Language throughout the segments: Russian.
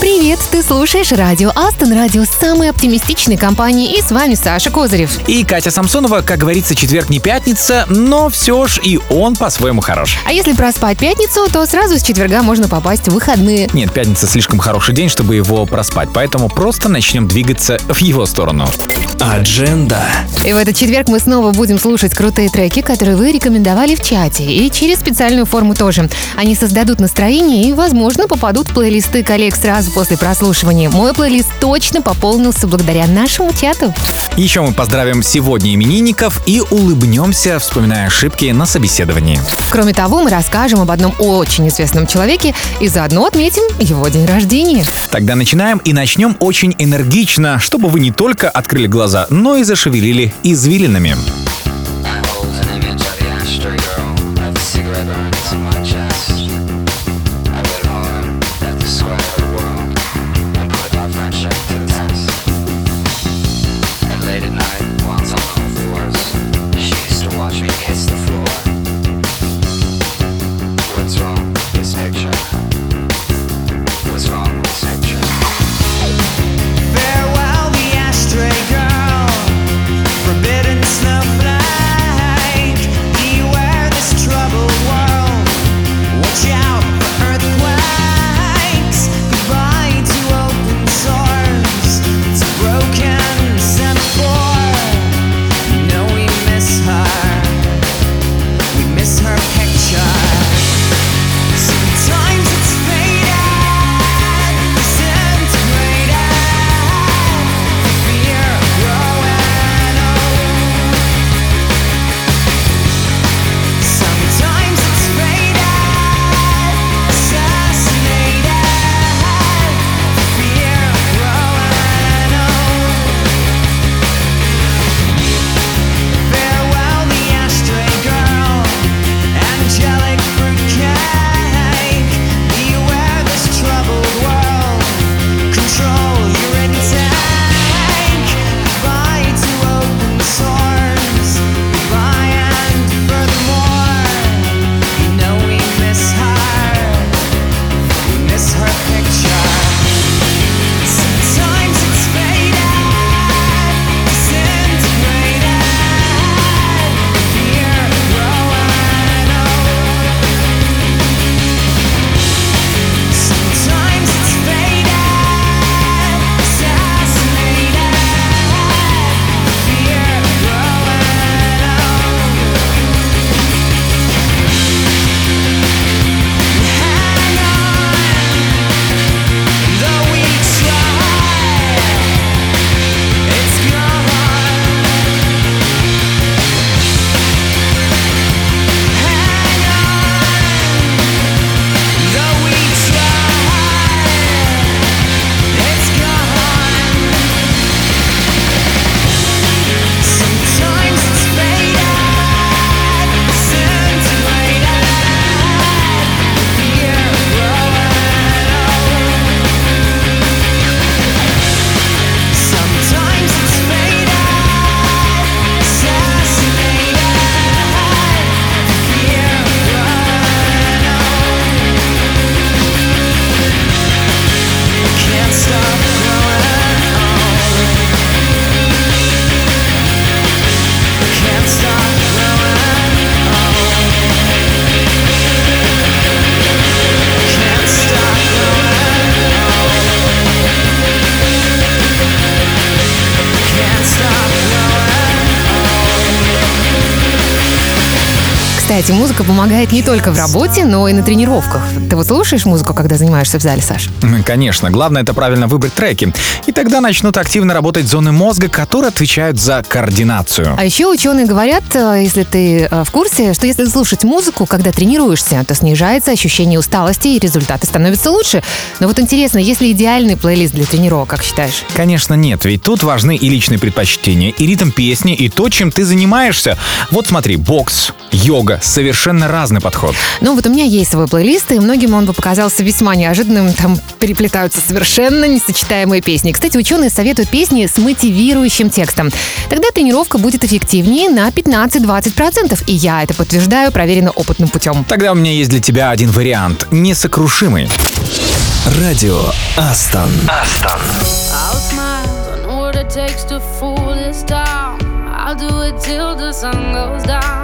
Привет, ты слушаешь радио Астон, радио самой оптимистичной компании, и с вами Саша Козырев. И Катя Самсонова, как говорится, четверг не пятница, но все ж и он по-своему хорош. А если проспать пятницу, то сразу с четверга можно попасть в выходные. Нет, пятница слишком хороший день, чтобы его проспать, поэтому просто начнем двигаться в его сторону. Адженда. И в этот четверг мы снова будем слушать крутые треки, которые вы рекомендовали в чате, и через специальную форму тоже. Они создадут настроение и, возможно, попадут в плейлисты коллег сразу после прослушивания. Мой плейлист точно пополнился благодаря нашему чату. Еще мы поздравим сегодня именинников и улыбнемся, вспоминая ошибки на собеседовании. Кроме того, мы расскажем об одном очень известном человеке и заодно отметим его день рождения. Тогда начинаем и начнем очень энергично, чтобы вы не только открыли глаза, но и зашевелили извилинами. I hold an image of the Кстати, музыка помогает не только в работе, но и на тренировках. Ты вот слушаешь музыку, когда занимаешься в зале, Саш? Конечно, главное это правильно выбрать треки. И тогда начнут активно работать зоны мозга, которые отвечают за координацию. А еще ученые говорят, э, если ты э, в курсе, что если слушать музыку, когда тренируешься, то снижается ощущение усталости и результаты становятся лучше. Но вот интересно, есть ли идеальный плейлист для тренировок, как считаешь? Конечно, нет, ведь тут важны и личные предпочтения, и ритм песни, и то, чем ты занимаешься. Вот смотри, бокс, йога, совершенно разный подход. Ну вот у меня есть свой плейлист, и многим он бы показался весьма неожиданным. Там переплетаются совершенно несочетаемые песни. Кстати, ученые советуют песни с мотивирующим текстом. Тогда тренировка будет эффективнее на 15-20%. И я это подтверждаю проверено опытным путем. Тогда у меня есть для тебя один вариант — несокрушимый. Радио Астон. Астон. I'll do it till the sun goes down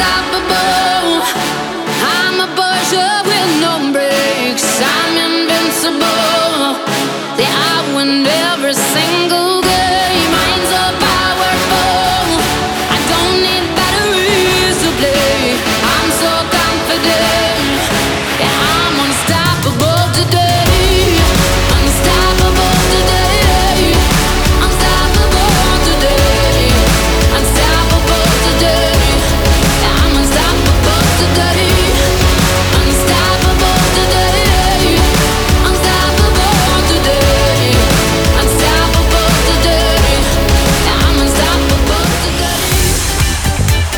up above.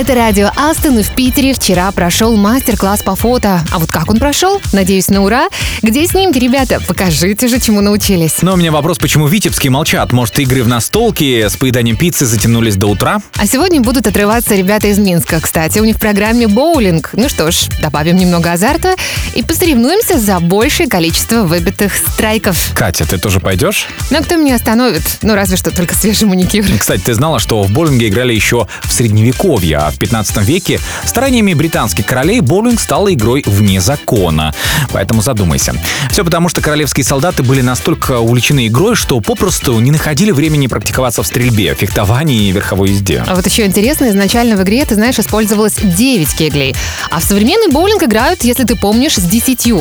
Это радио Астон, и в Питере вчера прошел мастер-класс по фото. А вот как он прошел? Надеюсь, на ура. Где снимки, ребята? Покажите же, чему научились. Но у меня вопрос, почему витебские молчат? Может, игры в настолки с поеданием пиццы затянулись до утра? А сегодня будут отрываться ребята из Минска. Кстати, у них в программе боулинг. Ну что ж, добавим немного азарта и посоревнуемся за большее количество выбитых страйков. Катя, ты тоже пойдешь? Но кто меня остановит? Ну, разве что только свежий маникюр. Кстати, ты знала, что в боулинге играли еще в средневековье, а в 15 веке стараниями британских королей боулинг стала игрой вне закона. Поэтому задумайся. Все потому, что королевские солдаты были настолько увлечены игрой, что попросту не находили времени практиковаться в стрельбе, фехтовании и верховой езде. А вот еще интересно, изначально в игре, ты знаешь, использовалось 9 кеглей. А в современный боулинг играют, если ты помнишь, с 10.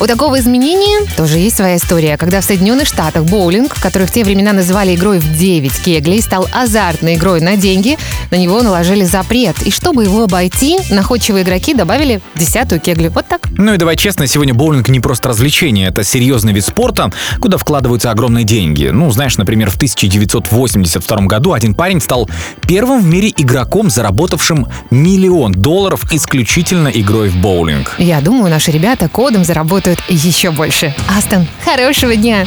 У такого изменения тоже есть своя история. Когда в Соединенных Штатах боулинг, который в те времена называли игрой в 9 кеглей, стал азартной игрой на деньги, на него наложили запрет нет. И чтобы его обойти, находчивые игроки добавили десятую кеглю. Вот так. Ну и давай честно, сегодня боулинг не просто развлечение, это серьезный вид спорта, куда вкладываются огромные деньги. Ну, знаешь, например, в 1982 году один парень стал первым в мире игроком, заработавшим миллион долларов исключительно игрой в боулинг. Я думаю, наши ребята кодом заработают еще больше. Астон, хорошего дня!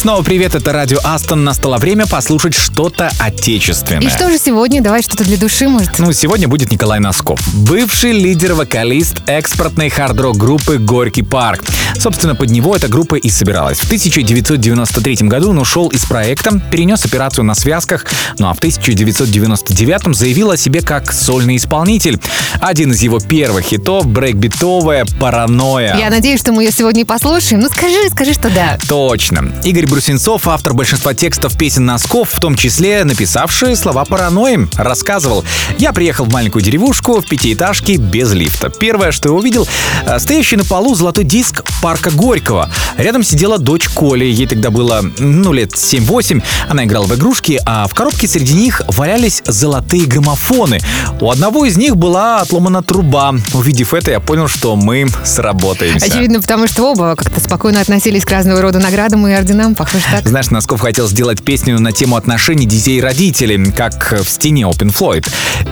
Снова привет, это радио Астон. Настало время послушать что-то отечественное. И что же сегодня? Давай что-то для души, может? Ну, сегодня будет Николай Носков, бывший лидер-вокалист экспортной хард-рок группы «Горький парк». Собственно, под него эта группа и собиралась. В 1993 году он ушел из проекта, перенес операцию на связках, ну а в 1999 заявил о себе как сольный исполнитель. Один из его первых хитов — брейкбитовая «Паранойя». Я надеюсь, что мы ее сегодня послушаем. Ну скажи, скажи, что да. Точно. Игорь Брусенцов, автор большинства текстов песен Носков, в том числе написавший слова паранойи, рассказывал. Я приехал в маленькую деревушку в пятиэтажке без лифта. Первое, что я увидел, э, стоящий на полу золотой диск парка Горького. Рядом сидела дочь Коли, ей тогда было, ну, лет 7-8. Она играла в игрушки, а в коробке среди них валялись золотые граммофоны. У одного из них была отломана труба. Увидев это, я понял, что мы сработаемся. Очевидно, потому что оба как-то спокойно относились к разного рода наградам и орденам. Похоже так. Знаешь, Носков хотел сделать песню на тему отношений детей и родителей, как в стене Open Floyd.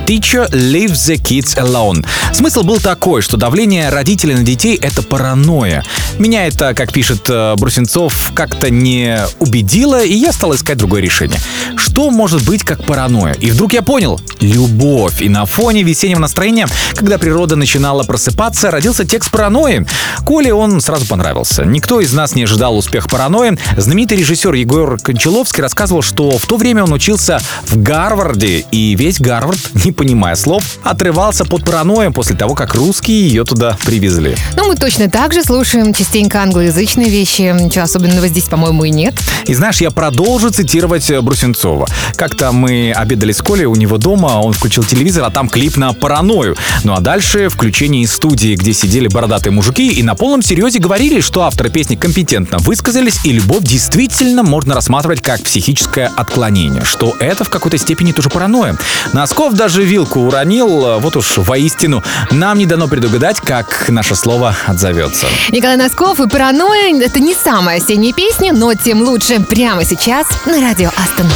Teacher leaves the kids alone. Смысл был такой, что давление родителей на детей — это паранойя. Меня это, как пишет э, Брусенцов, как-то не убедило, и я стал искать другое решение. Что может быть как паранойя? И вдруг я понял — любовь. И на фоне весеннего настроения, когда природа начинала просыпаться, родился текст паранойи. Коле он сразу понравился. Никто из нас не ожидал успех паранойи. Знаменитый режиссер Егор Кончаловский рассказывал, что в то время он учился в Гарварде, и весь Гарвард, не понимая слов, отрывался под паранойем после того, как русские ее туда привезли. Ну, мы точно так же слушаем частенько англоязычные вещи. Ничего особенного здесь, по-моему, и нет. И знаешь, я продолжу цитировать э, Брусенцова. Как-то мы обедали с Колей у него дома, он включил телевизор, а там клип на паранойю. Ну а дальше включение из студии, где сидели бородатые мужики и на полном серьезе говорили, что авторы песни компетентно высказались, и любовь действительно можно рассматривать как психическое отклонение, что это в какой-то степени тоже паранойя. Носков даже вилку уронил, э, вот уж воистину, нам не дано предугадать, как наше слово отзовется. Николай Носков и «Паранойя» — это не самая осенняя песня, но тем лучше прямо сейчас на радио Астон.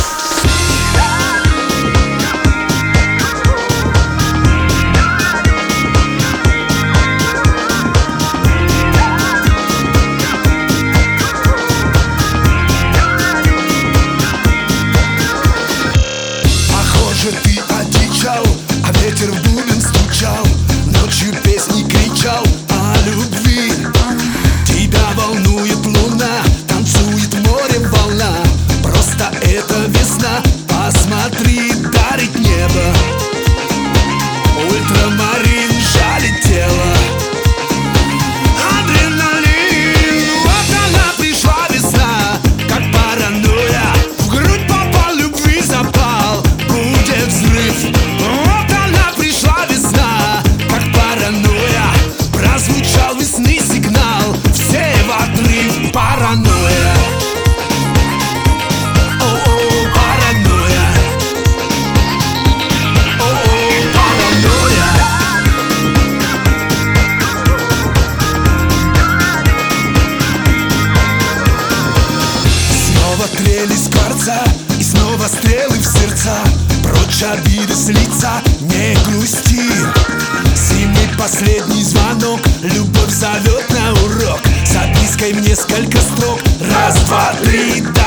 Запиской в несколько строк Раз, два, три, дарит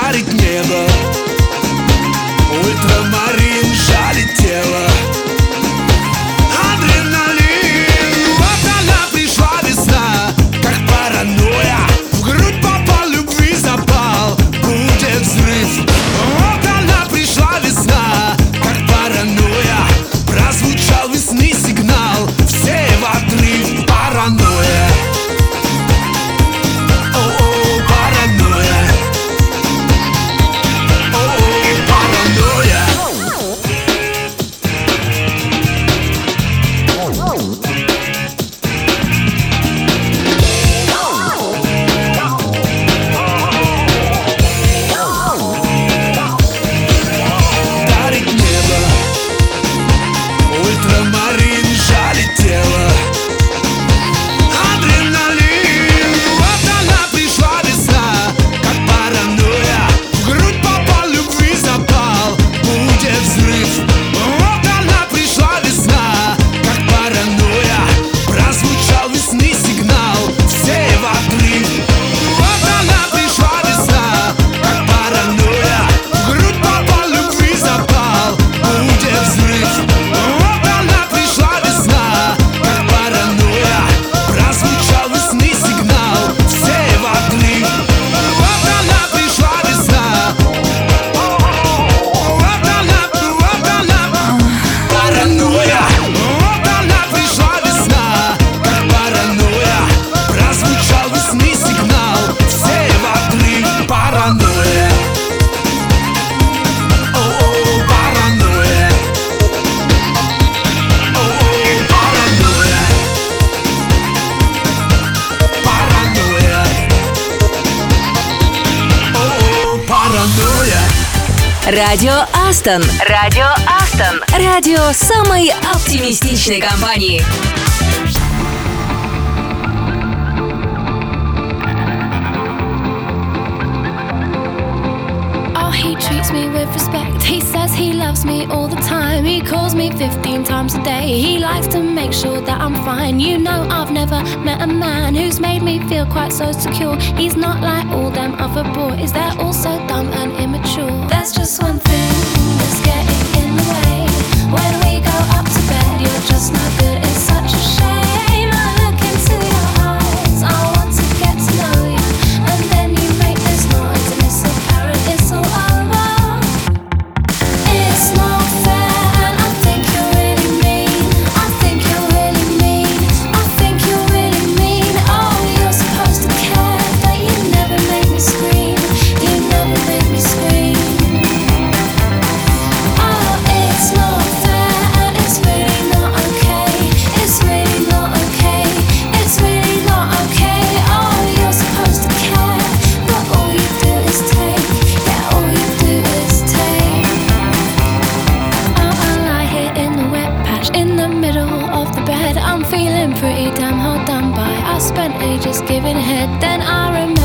Радио Астон. Радио Астон. Радио самой оптимистичной компании. Oh, he treats me with respect. He says he loves me all the time. He calls me 15 times a day. He likes to make sure that I'm fine. You know, I've never met a man who's made me feel quite so secure. He's not like all them other boys, they're all so dumb and immature. There's just one thing that's getting in the way. When we go up to bed, you're just not feeling pretty damn hard done by. I spent ages giving head, then I remember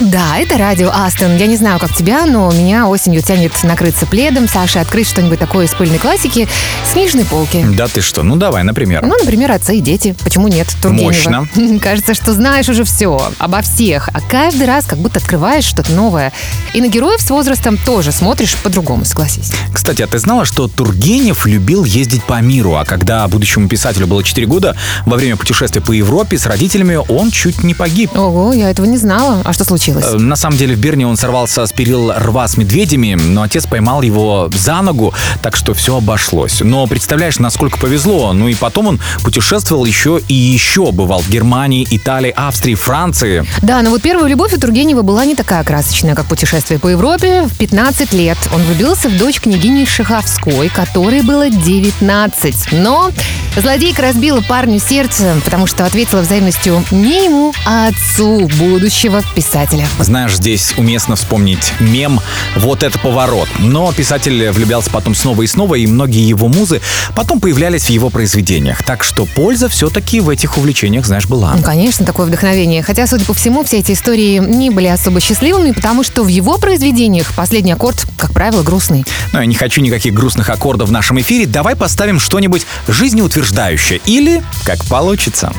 Да, это радио Астон. Я не знаю, как тебя, но меня осенью тянет накрыться пледом, Саша, открыть что-нибудь такое из пыльной классики с книжной полки. Да ты что, ну давай, например. Ну, например, отцы и дети. Почему нет? Тургенева. Мощно. Кажется, что знаешь уже все обо всех, а каждый раз как будто открываешь что-то новое. И на героев с возрастом тоже смотришь по-другому, согласись. Кстати, а ты знала, что Тургенев любил ездить по миру, а когда будущему писателю было 4 года, во время путешествия по Европе с родителями он чуть не погиб. Ого, я этого не знала. А что случилось? Э, На самом деле в Берне он сорвался с перил рва с медведями, но отец поймал его за ногу, так что все обошлось. Но представляешь, насколько повезло. Ну и потом он путешествовал еще и еще. Бывал в Германии, Италии, Австрии, Франции. Да, но вот первая любовь у Тургенева была не такая красочная, как путешествие по Европе. В 15 лет он влюбился в дочь княгини Шаховской, которой было 19. Но злодейка разбила парню сердце, потому что ответила взаимностью не ему, а отцу будущего писателя. Знаешь, здесь уместно вспомнить мем «Вот это поворот». Но писатель влюблялся потом снова и снова, и многие его музы потом появлялись в его произведениях. Так что польза все-таки в этих увлечениях, знаешь, была. Ну, конечно, такое вдохновение. Хотя, судя по всему, все эти истории не были особо счастливыми, потому что в его произведениях последний аккорд, как правило, грустный. Но я не хочу никаких грустных аккордов в нашем эфире. Давай поставим что-нибудь жизнеутверждающее. Или как получится.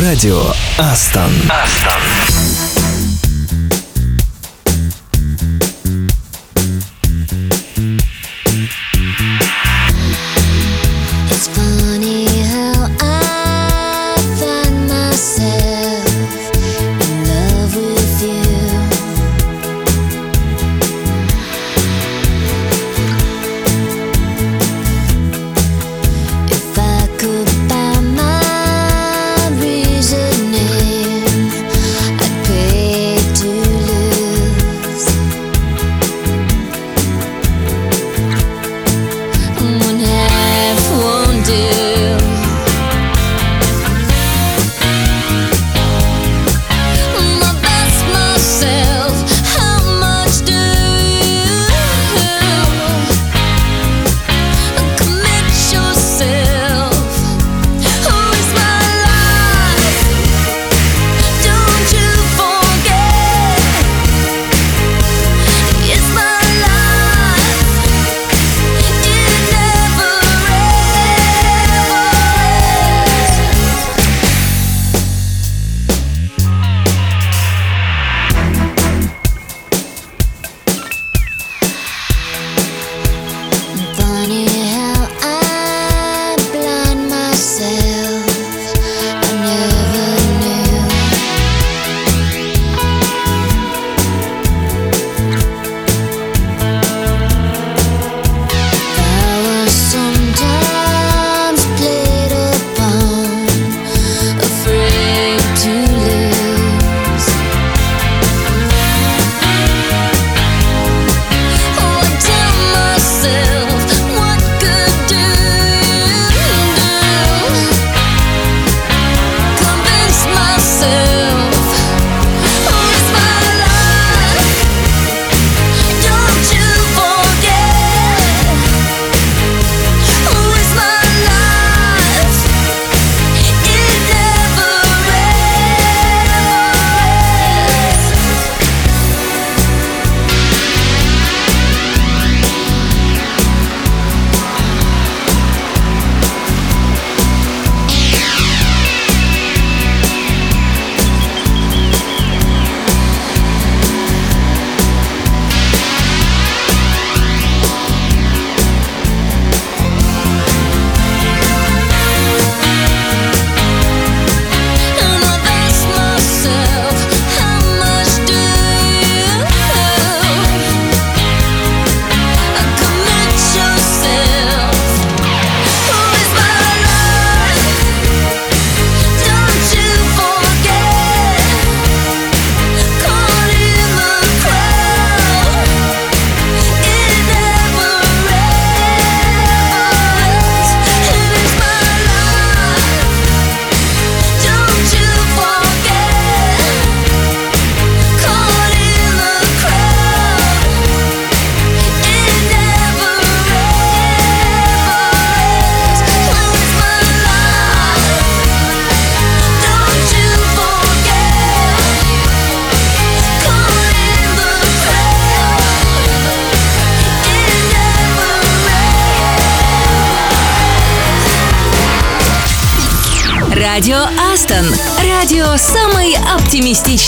Радио Астон. It's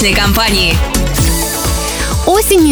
оптимистичной компании.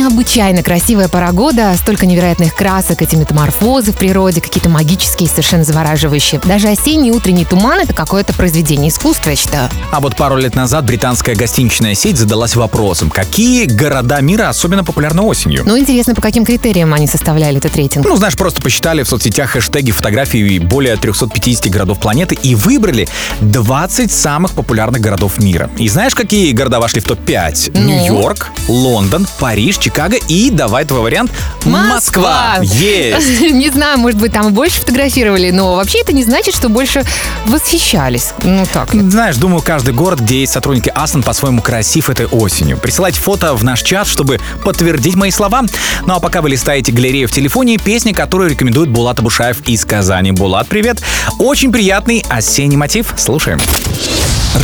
Необычайно красивая пора года, столько невероятных красок, эти метаморфозы в природе, какие-то магические, совершенно завораживающие. Даже осенний утренний туман — это какое-то произведение искусства, я считаю. А вот пару лет назад британская гостиничная сеть задалась вопросом, какие города мира особенно популярны осенью? Ну, интересно, по каким критериям они составляли этот рейтинг? Ну, знаешь, просто посчитали в соцсетях хэштеги фотографий более 350 городов планеты и выбрали 20 самых популярных городов мира. И знаешь, какие города вошли в топ-5? Ну? Нью-Йорк, Лондон, Париж, Чикаго и, давай твой вариант, Москва. Есть! Не знаю, может быть, там и больше фотографировали, но вообще это не значит, что больше восхищались. Ну, так. Знаешь, думаю, каждый город, где есть сотрудники Астон, по-своему красив этой осенью. Присылайте фото в наш чат, чтобы подтвердить мои слова. Ну а пока вы листаете галерею в телефоне, песня, которую рекомендует Булат Абушаев из Казани. Булат, привет! Очень приятный осенний мотив. Слушаем.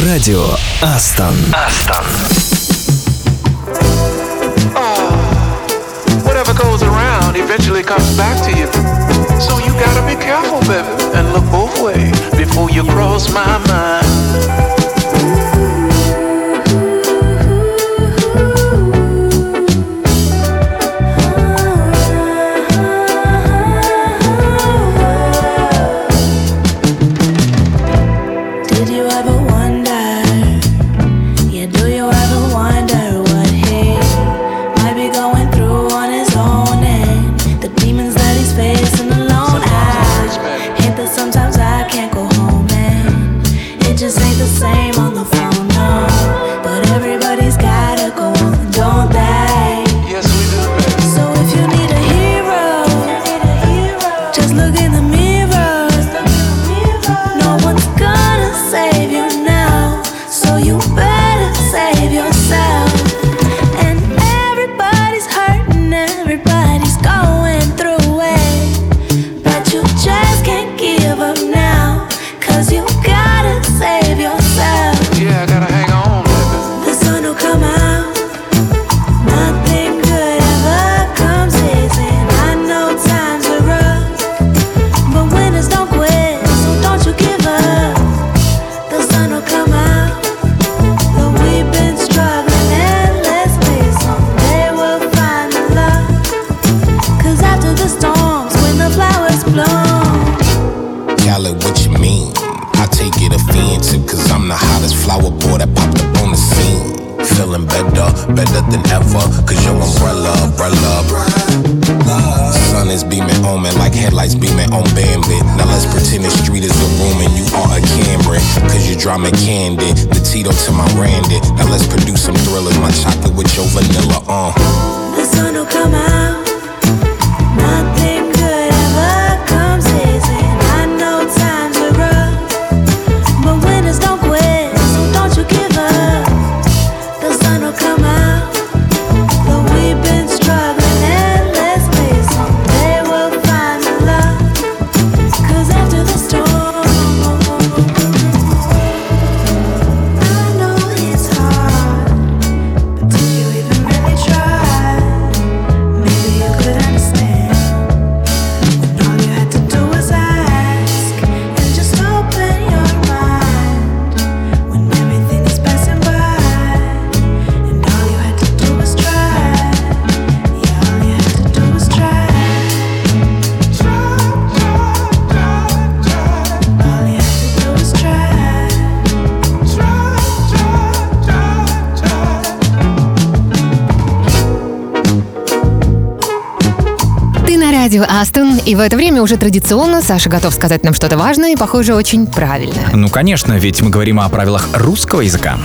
Радио Астон. Whatever eventually comes back to you. So you gotta be careful, baby, and look both ways before you cross my mind. В это время уже традиционно Саша готов сказать нам что-то важное и, похоже, очень правильное. Ну, конечно, ведь мы говорим о правилах русского языка.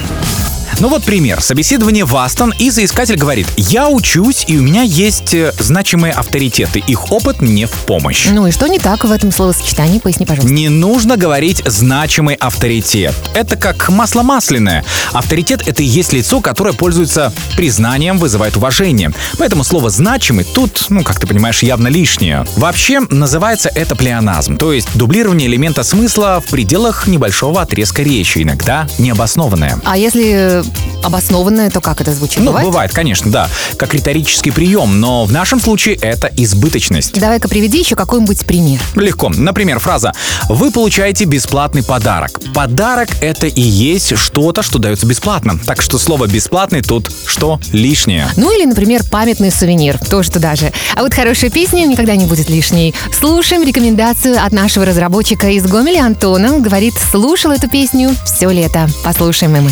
Ну вот пример. Собеседование в Астон, и соискатель говорит, я учусь, и у меня есть э, значимые авторитеты. Их опыт мне в помощь. Ну и что не так в этом словосочетании? Поясни, пожалуйста. Не нужно говорить значимый авторитет. Это как масло масляное. Авторитет — это и есть лицо, которое пользуется признанием, вызывает уважение. Поэтому слово «значимый» тут, ну, как ты понимаешь, явно лишнее. Вообще, называется это плеоназм, то есть дублирование элемента смысла в пределах небольшого отрезка речи, иногда необоснованное. А если обоснованное, то как это звучит? Ну, Бывает? бывает, конечно, да, как риторический прием, но в нашем случае это избыточность. Давай-ка приведи еще какой-нибудь пример. Легко. Например, фраза «Вы получаете бесплатный подарок». Подарок — это и есть что-то, что дается бесплатно. Так что слово «бесплатный» тут что? Лишнее. Ну или, например, памятный сувенир. Тоже туда же. А вот хорошая песня никогда не будет лишней. Слушаем рекомендацию от нашего разработчика из Гомеля Антона. Говорит, слушал эту песню все лето. Послушаем и мы.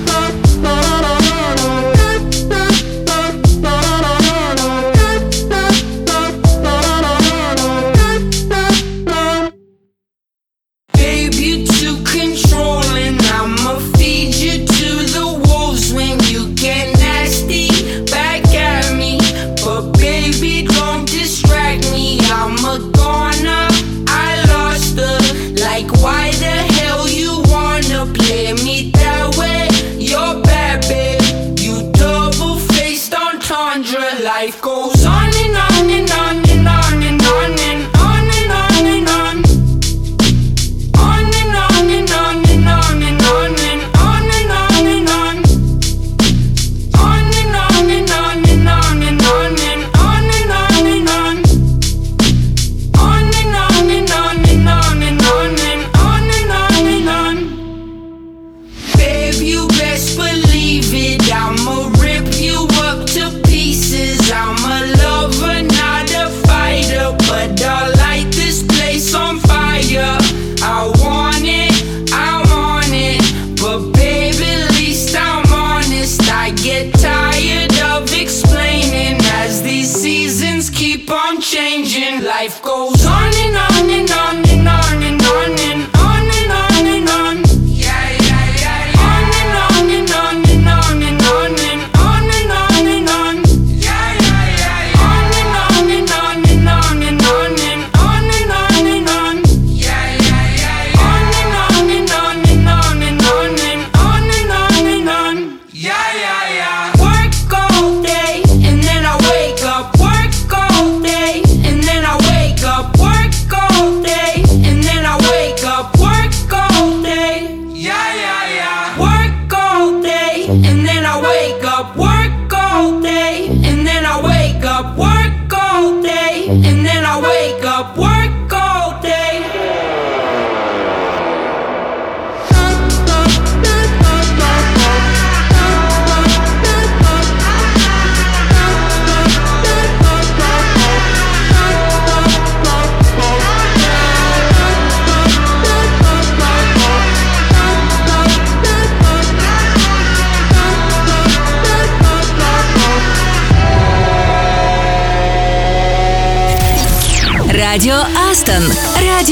Ay,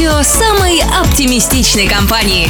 Радио самой оптимистичной компании.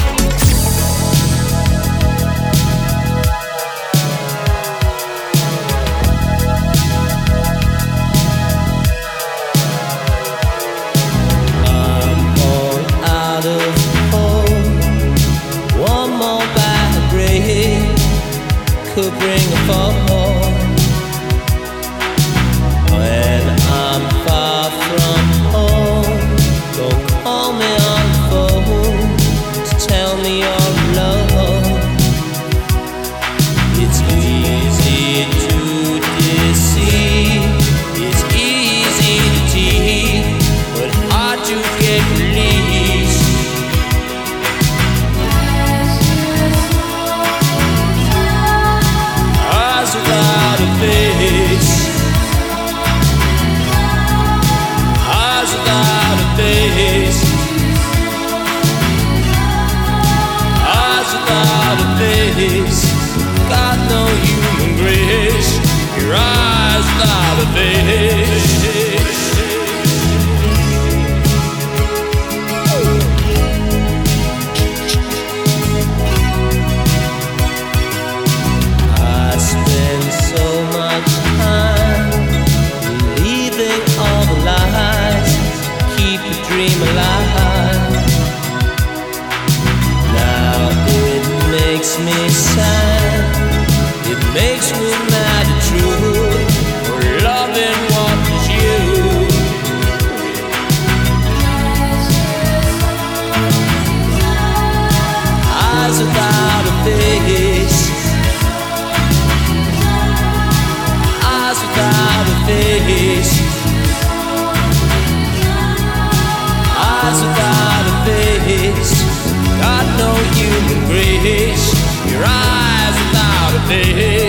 Grace. Your eyes without a face.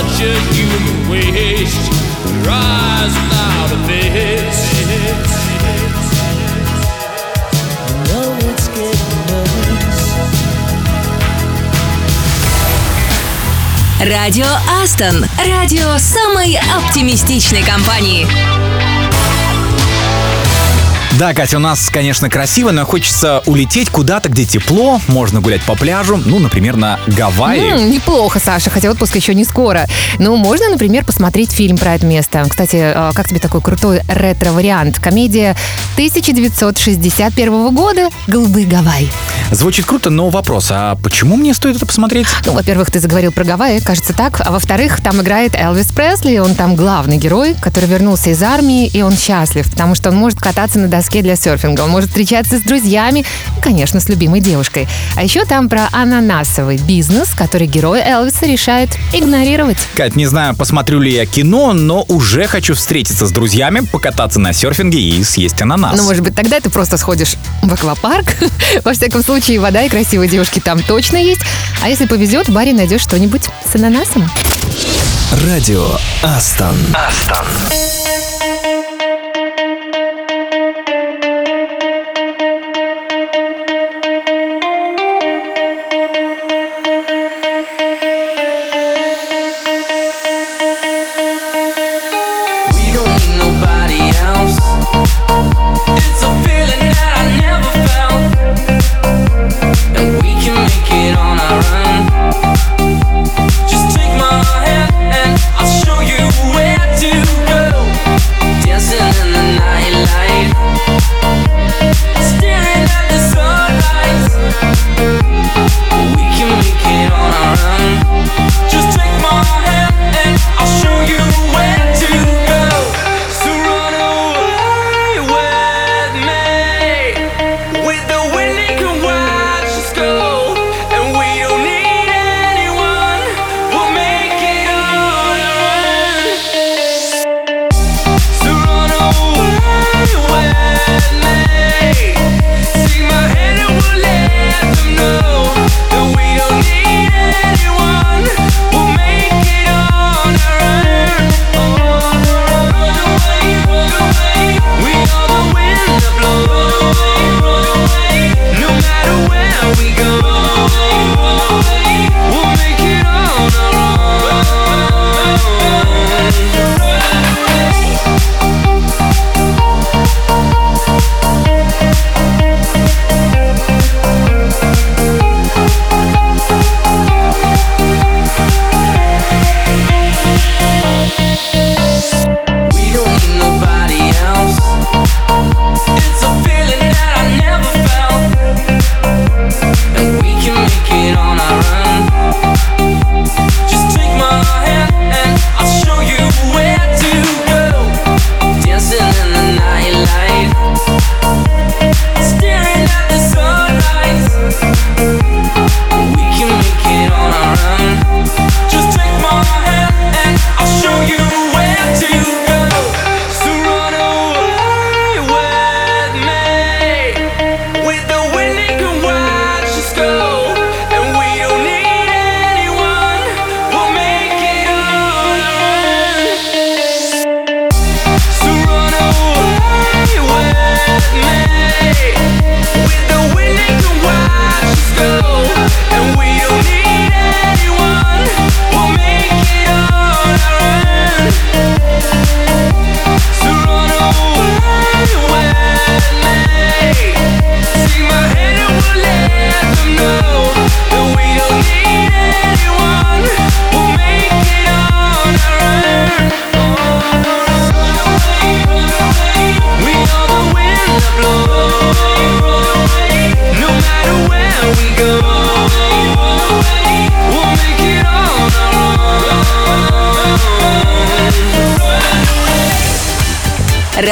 Such a human waste. Your eyes without a face. I know it's getting worse. Радио Астон. Радио самой оптимистичной компании. Да, Катя, у нас, конечно, красиво, но хочется улететь куда-то, где тепло, можно гулять по пляжу, ну, например, на Гавайи. М, неплохо, Саша, хотя отпуск еще не скоро. Ну, можно, например, посмотреть фильм про это место. Кстати, э, как тебе такой крутой ретро-вариант? Комедия 1961 года «Голубые Гавайи». Звучит круто, но вопрос, а почему мне стоит это посмотреть? Ну, во-первых, ты заговорил про Гавайи, кажется так. А во-вторых, там играет Элвис Пресли, он там главный герой, который вернулся из армии, и он счастлив, потому что он может кататься на доске для серфинга, он может встречаться с друзьями, и, конечно, с любимой девушкой. А еще там про ананасовый бизнес, который герой Элвиса решает игнорировать. Кать, не знаю, посмотрю ли я кино, но уже хочу встретиться с друзьями, покататься на серфинге и съесть ананас. Ну, может быть, тогда ты просто сходишь в аквапарк. Во всяком случае, вода и красивые девушки там точно есть. А если повезет, в баре найдешь что-нибудь с ананасом. Радио Астон. Астон.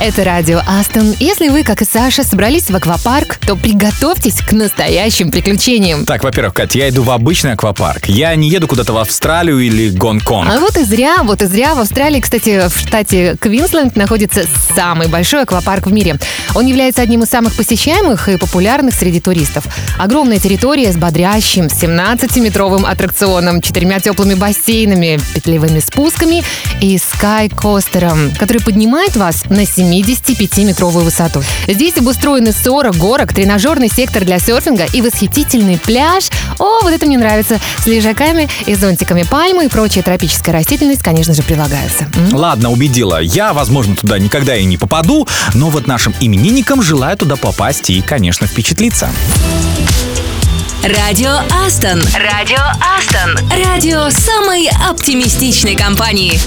Это радио Астон. Если вы, как и Саша, собрались в аквапарк, то приготовьтесь к настоящим приключениям. Так, во-первых, Катя, я иду в обычный аквапарк. Я не еду куда-то в Австралию или Гонконг. А вот и зря, вот и зря. В Австралии, кстати, в штате Квинсленд находится самый большой аквапарк в мире. Он является одним из самых посещаемых и популярных среди туристов. Огромная территория с бодрящим 17-метровым аттракционом, четырьмя теплыми бассейнами, петлевыми спусками и скайкостером, который поднимает вас на 75-метровую высоту. Здесь обустроены 40 горок, тренажерный сектор для серфинга и восхитительный пляж. О, вот это мне нравится. С лежаками и зонтиками пальмы и прочая тропическая растительность, конечно же, прилагаются. М? Ладно, убедила. Я, возможно, туда никогда и не попаду, но вот нашим именинникам желаю туда попасть и, конечно, впечатлиться. Радио Астон. Радио Астон. Радио самой оптимистичной компании.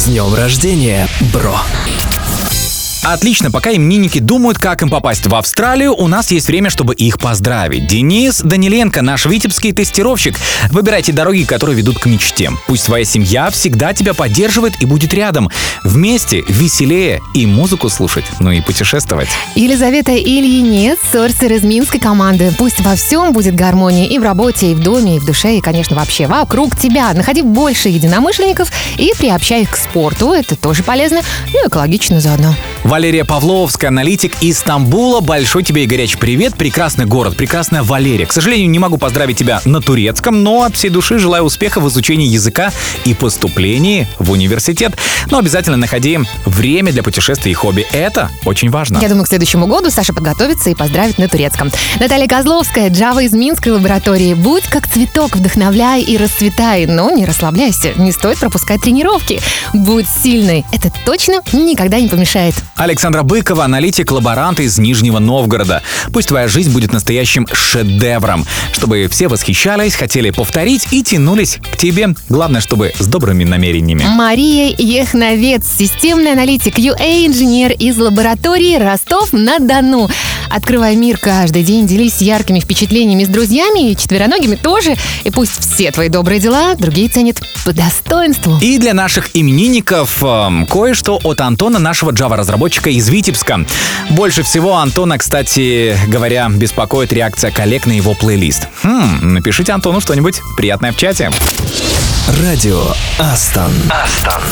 С днем рождения, бро! Отлично, пока именинники думают, как им попасть в Австралию, у нас есть время, чтобы их поздравить. Денис Даниленко, наш витебский тестировщик. Выбирайте дороги, которые ведут к мечте. Пусть твоя семья всегда тебя поддерживает и будет рядом. Вместе веселее и музыку слушать, ну и путешествовать. Елизавета Ильинец, сорсер из минской команды. Пусть во всем будет гармония и в работе, и в доме, и в душе, и, конечно, вообще вокруг тебя. Находи больше единомышленников и приобщай их к спорту. Это тоже полезно и экологично заодно. Валерия Павловская, аналитик из Стамбула. Большой тебе и горячий привет. Прекрасный город, прекрасная Валерия. К сожалению, не могу поздравить тебя на турецком, но от всей души желаю успеха в изучении языка и поступлении в университет. Но обязательно находи время для путешествий и хобби. Это очень важно. Я думаю, к следующему году Саша подготовится и поздравит на турецком. Наталья Козловская, Джава из Минской лаборатории. Будь как цветок, вдохновляй и расцветай, но не расслабляйся. Не стоит пропускать тренировки. Будь сильной. Это точно никогда не помешает. Александра Быкова, аналитик, лаборант из Нижнего Новгорода. Пусть твоя жизнь будет настоящим шедевром, чтобы все восхищались, хотели повторить и тянулись к тебе. Главное, чтобы с добрыми намерениями. Мария Ехновец, системный аналитик, UA-инженер из лаборатории Ростов-на-Дону. Открывай мир каждый день, делись яркими впечатлениями с друзьями и четвероногими тоже. И пусть все твои добрые дела другие ценят по достоинству. И для наших именинников эм, кое-что от Антона, нашего Java-разработчика из Витебска. Больше всего Антона, кстати говоря, беспокоит реакция коллег на его плейлист. Хм, напишите Антону что-нибудь приятное в чате. Радио Астон. Астон.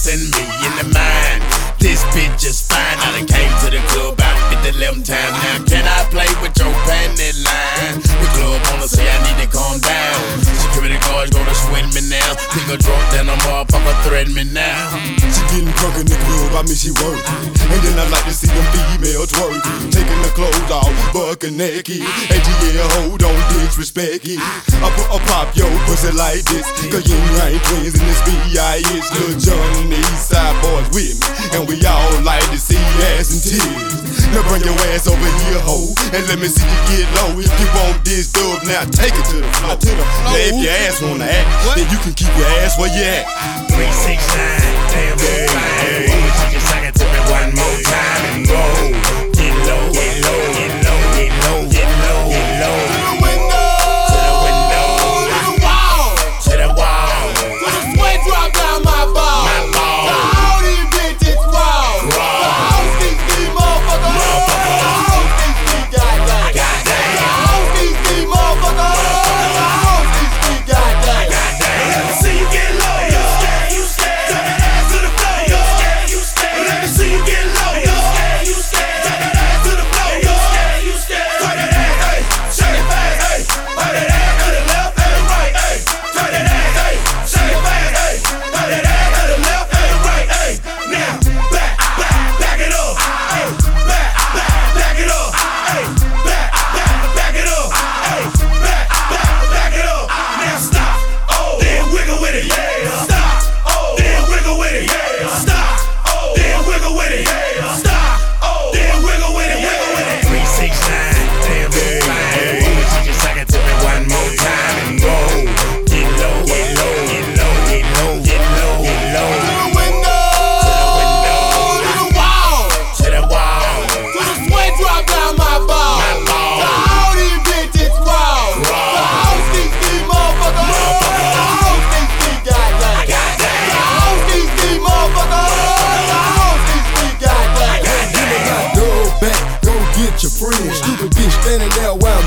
Harassing me in the mind? This bitch is fine. I done came to the club about 50 11 times. Now can I play with your panty line? The club wanna say I need to calm down. Security guards gonna sweat me now. Think a drunk, then a motherfucker threaten me now. She getting crunk in the club, I mean she work. And then I like to see them females twerk. Taking the clothes off, bucking naked. And yeah, hold on, disrespect it. I put a pop your pussy like this. Cause you ain't twins in this B.I.S. Lil John and the East Side boys with me. And we all like to see ass and tears. Now bring your ass over here, ho. And let me see you get low. If you want this dub, now take it to the floor. To the floor. Now if your ass wanna act, then you can keep your ass where you at. Three, six, nine, damn, yeah, fine. She just sang it to me one more time and roll.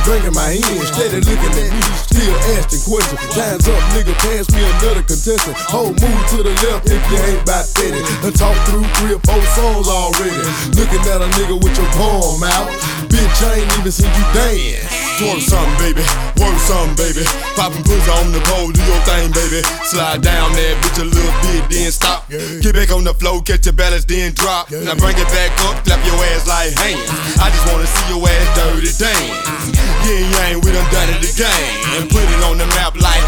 I'm drinking my hand, steady looking at me, still asking questions. Time's up, nigga, pass me another contestant. Hold move to the left if you ain't about 50. Done talk through three or four songs already. Looking at a nigga with your palm out. Bitch, I ain't even seen you dance. Twerk something, baby. Work something, baby. Poppin' pussy on the pole, do your thing, baby. Slide down there, bitch, a little bit, then stop. Get back on the floor, catch your balance, then drop. Now bring it back up, clap your ass like hands. I just wanna see your ass dirty dance. Yeah, yang, we done done it again. And put it on the map like,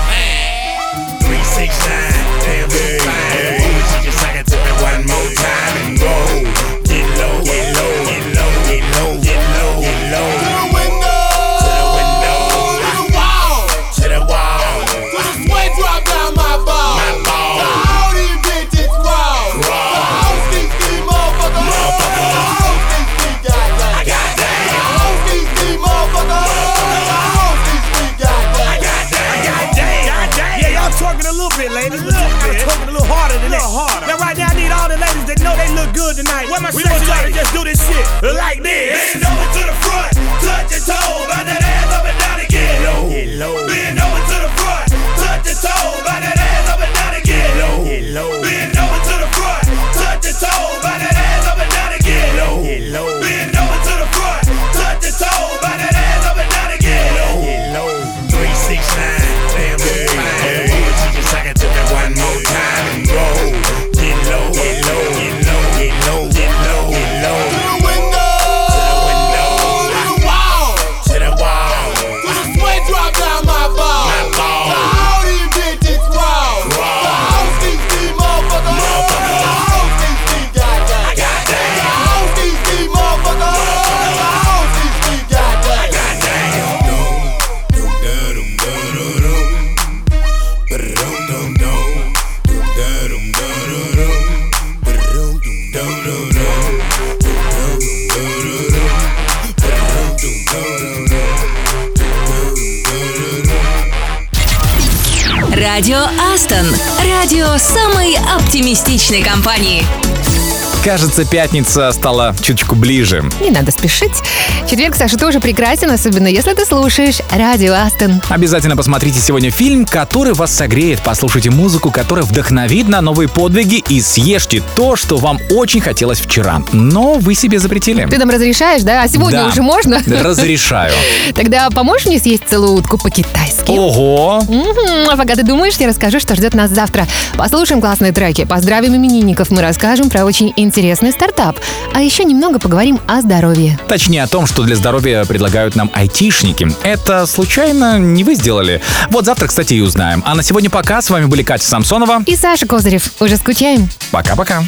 Three, six, nine, damn, it's fine. She just suck it to me one more time and go. Get low, get low, tonight. What my we y'all to just do this shit like this. Bend over to the front, touch your toe, Радио самой оптимистичной компании. Кажется, пятница стала чуточку ближе. Не надо спешить. Четверг, Саша, тоже прекрасен, особенно если ты слушаешь радио Астон. Обязательно посмотрите сегодня фильм, который вас согреет. Послушайте музыку, которая вдохновит на новые подвиги и съешьте то, что вам очень хотелось вчера. Но вы себе запретили. Ты нам разрешаешь, да? А сегодня Да. уже можно? Разрешаю. Тогда поможешь мне съесть целую утку по-китайски? Ого! Мгм. А пока ты думаешь, я расскажу, что ждет нас завтра. Послушаем классные треки, поздравим именинников, мы расскажем про очень интересный стартап. А еще немного поговорим о здоровье. Точнее о том, что для здоровья предлагают нам айтишники. Это случайно не вы сделали? Вот завтра, кстати, и узнаем. А на сегодня пока. С вами были Катя Самсонова. И Саша Козырев. Уже скучаем? Пока-пока.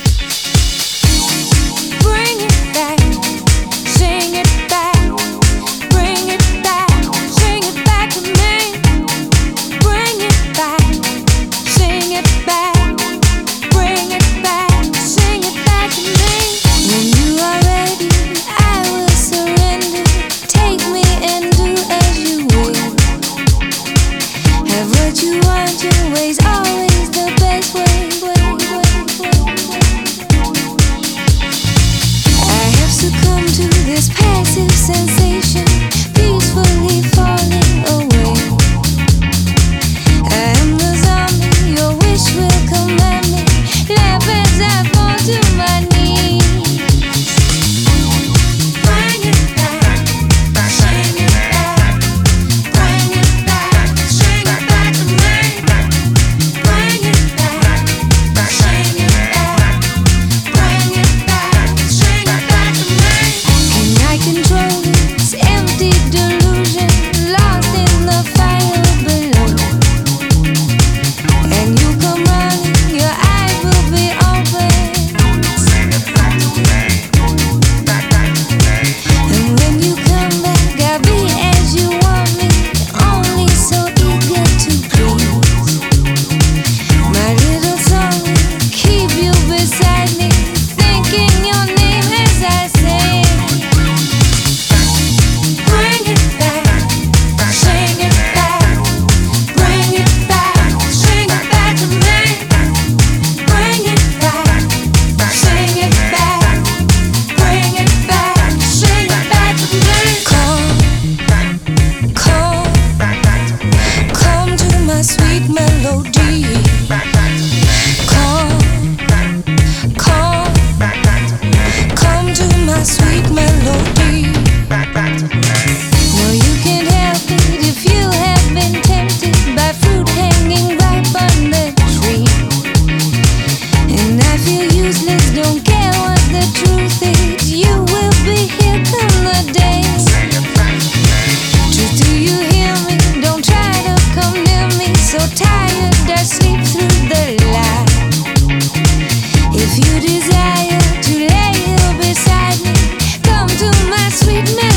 minute.